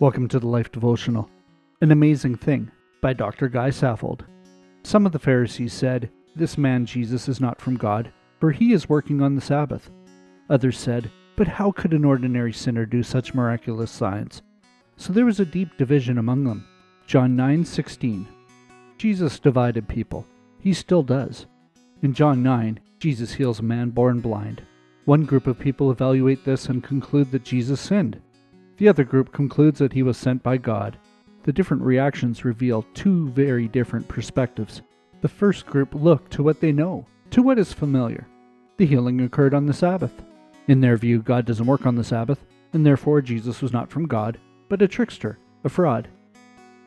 Welcome to the Life Devotional. An Amazing Thing by Dr. Guy Saffold. Some of the Pharisees said, This man Jesus is not from God, for he is working on the Sabbath. Others said, But how could an ordinary sinner do such miraculous signs? So there was a deep division among them. John 9:16. Jesus divided people. He still does. In John 9, Jesus heals a man born blind. One group of people evaluate this and conclude that Jesus sinned. The other group concludes that he was sent by God. The different reactions reveal two very different perspectives. The first group look to what they know, to what is familiar. The healing occurred on the Sabbath. In their view, God doesn't work on the Sabbath, and therefore Jesus was not from God, but a trickster, a fraud.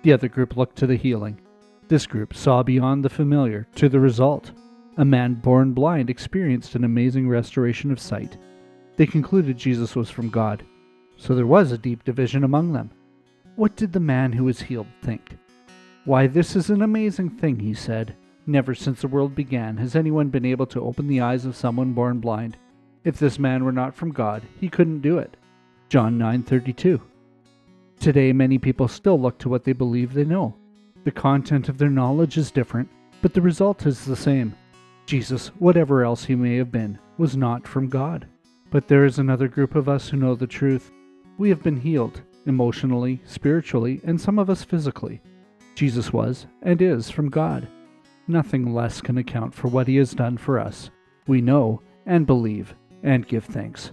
The other group looked to the healing. This group saw beyond the familiar to the result. A man born blind experienced an amazing restoration of sight. They concluded Jesus was from God, so there was a deep division among them. What did the man who was healed think? Why, this is an amazing thing, he said. Never since the world began has anyone been able to open the eyes of someone born blind. If this man were not from God, he couldn't do it. John 9:32. Today many people still look to what they believe they know. The content of their knowledge is different, but the result is the same. Jesus, whatever else he may have been, was not from God. But there is another group of us who know the truth we have been healed, emotionally, spiritually, and some of us physically. Jesus was, and is, from God. Nothing less can account for what he has done for us. We know, and believe, and give thanks.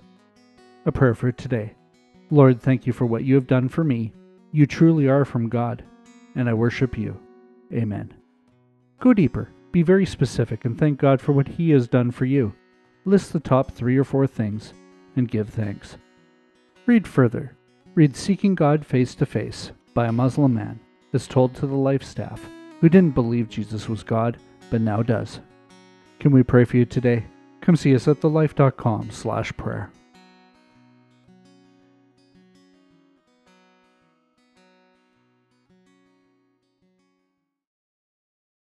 A prayer for today. Lord, thank you for what you have done for me. You truly are from God, and I worship you. Amen. Go deeper, be very specific, and thank God for what He has done for you. List the top three or four things, and give thanks. Read further. Read Seeking God Face to Face by a Muslim man, as told to the life staff, who didn't believe Jesus was God, but now does. Can we pray for you today? Come see us at thelife.com slash prayer.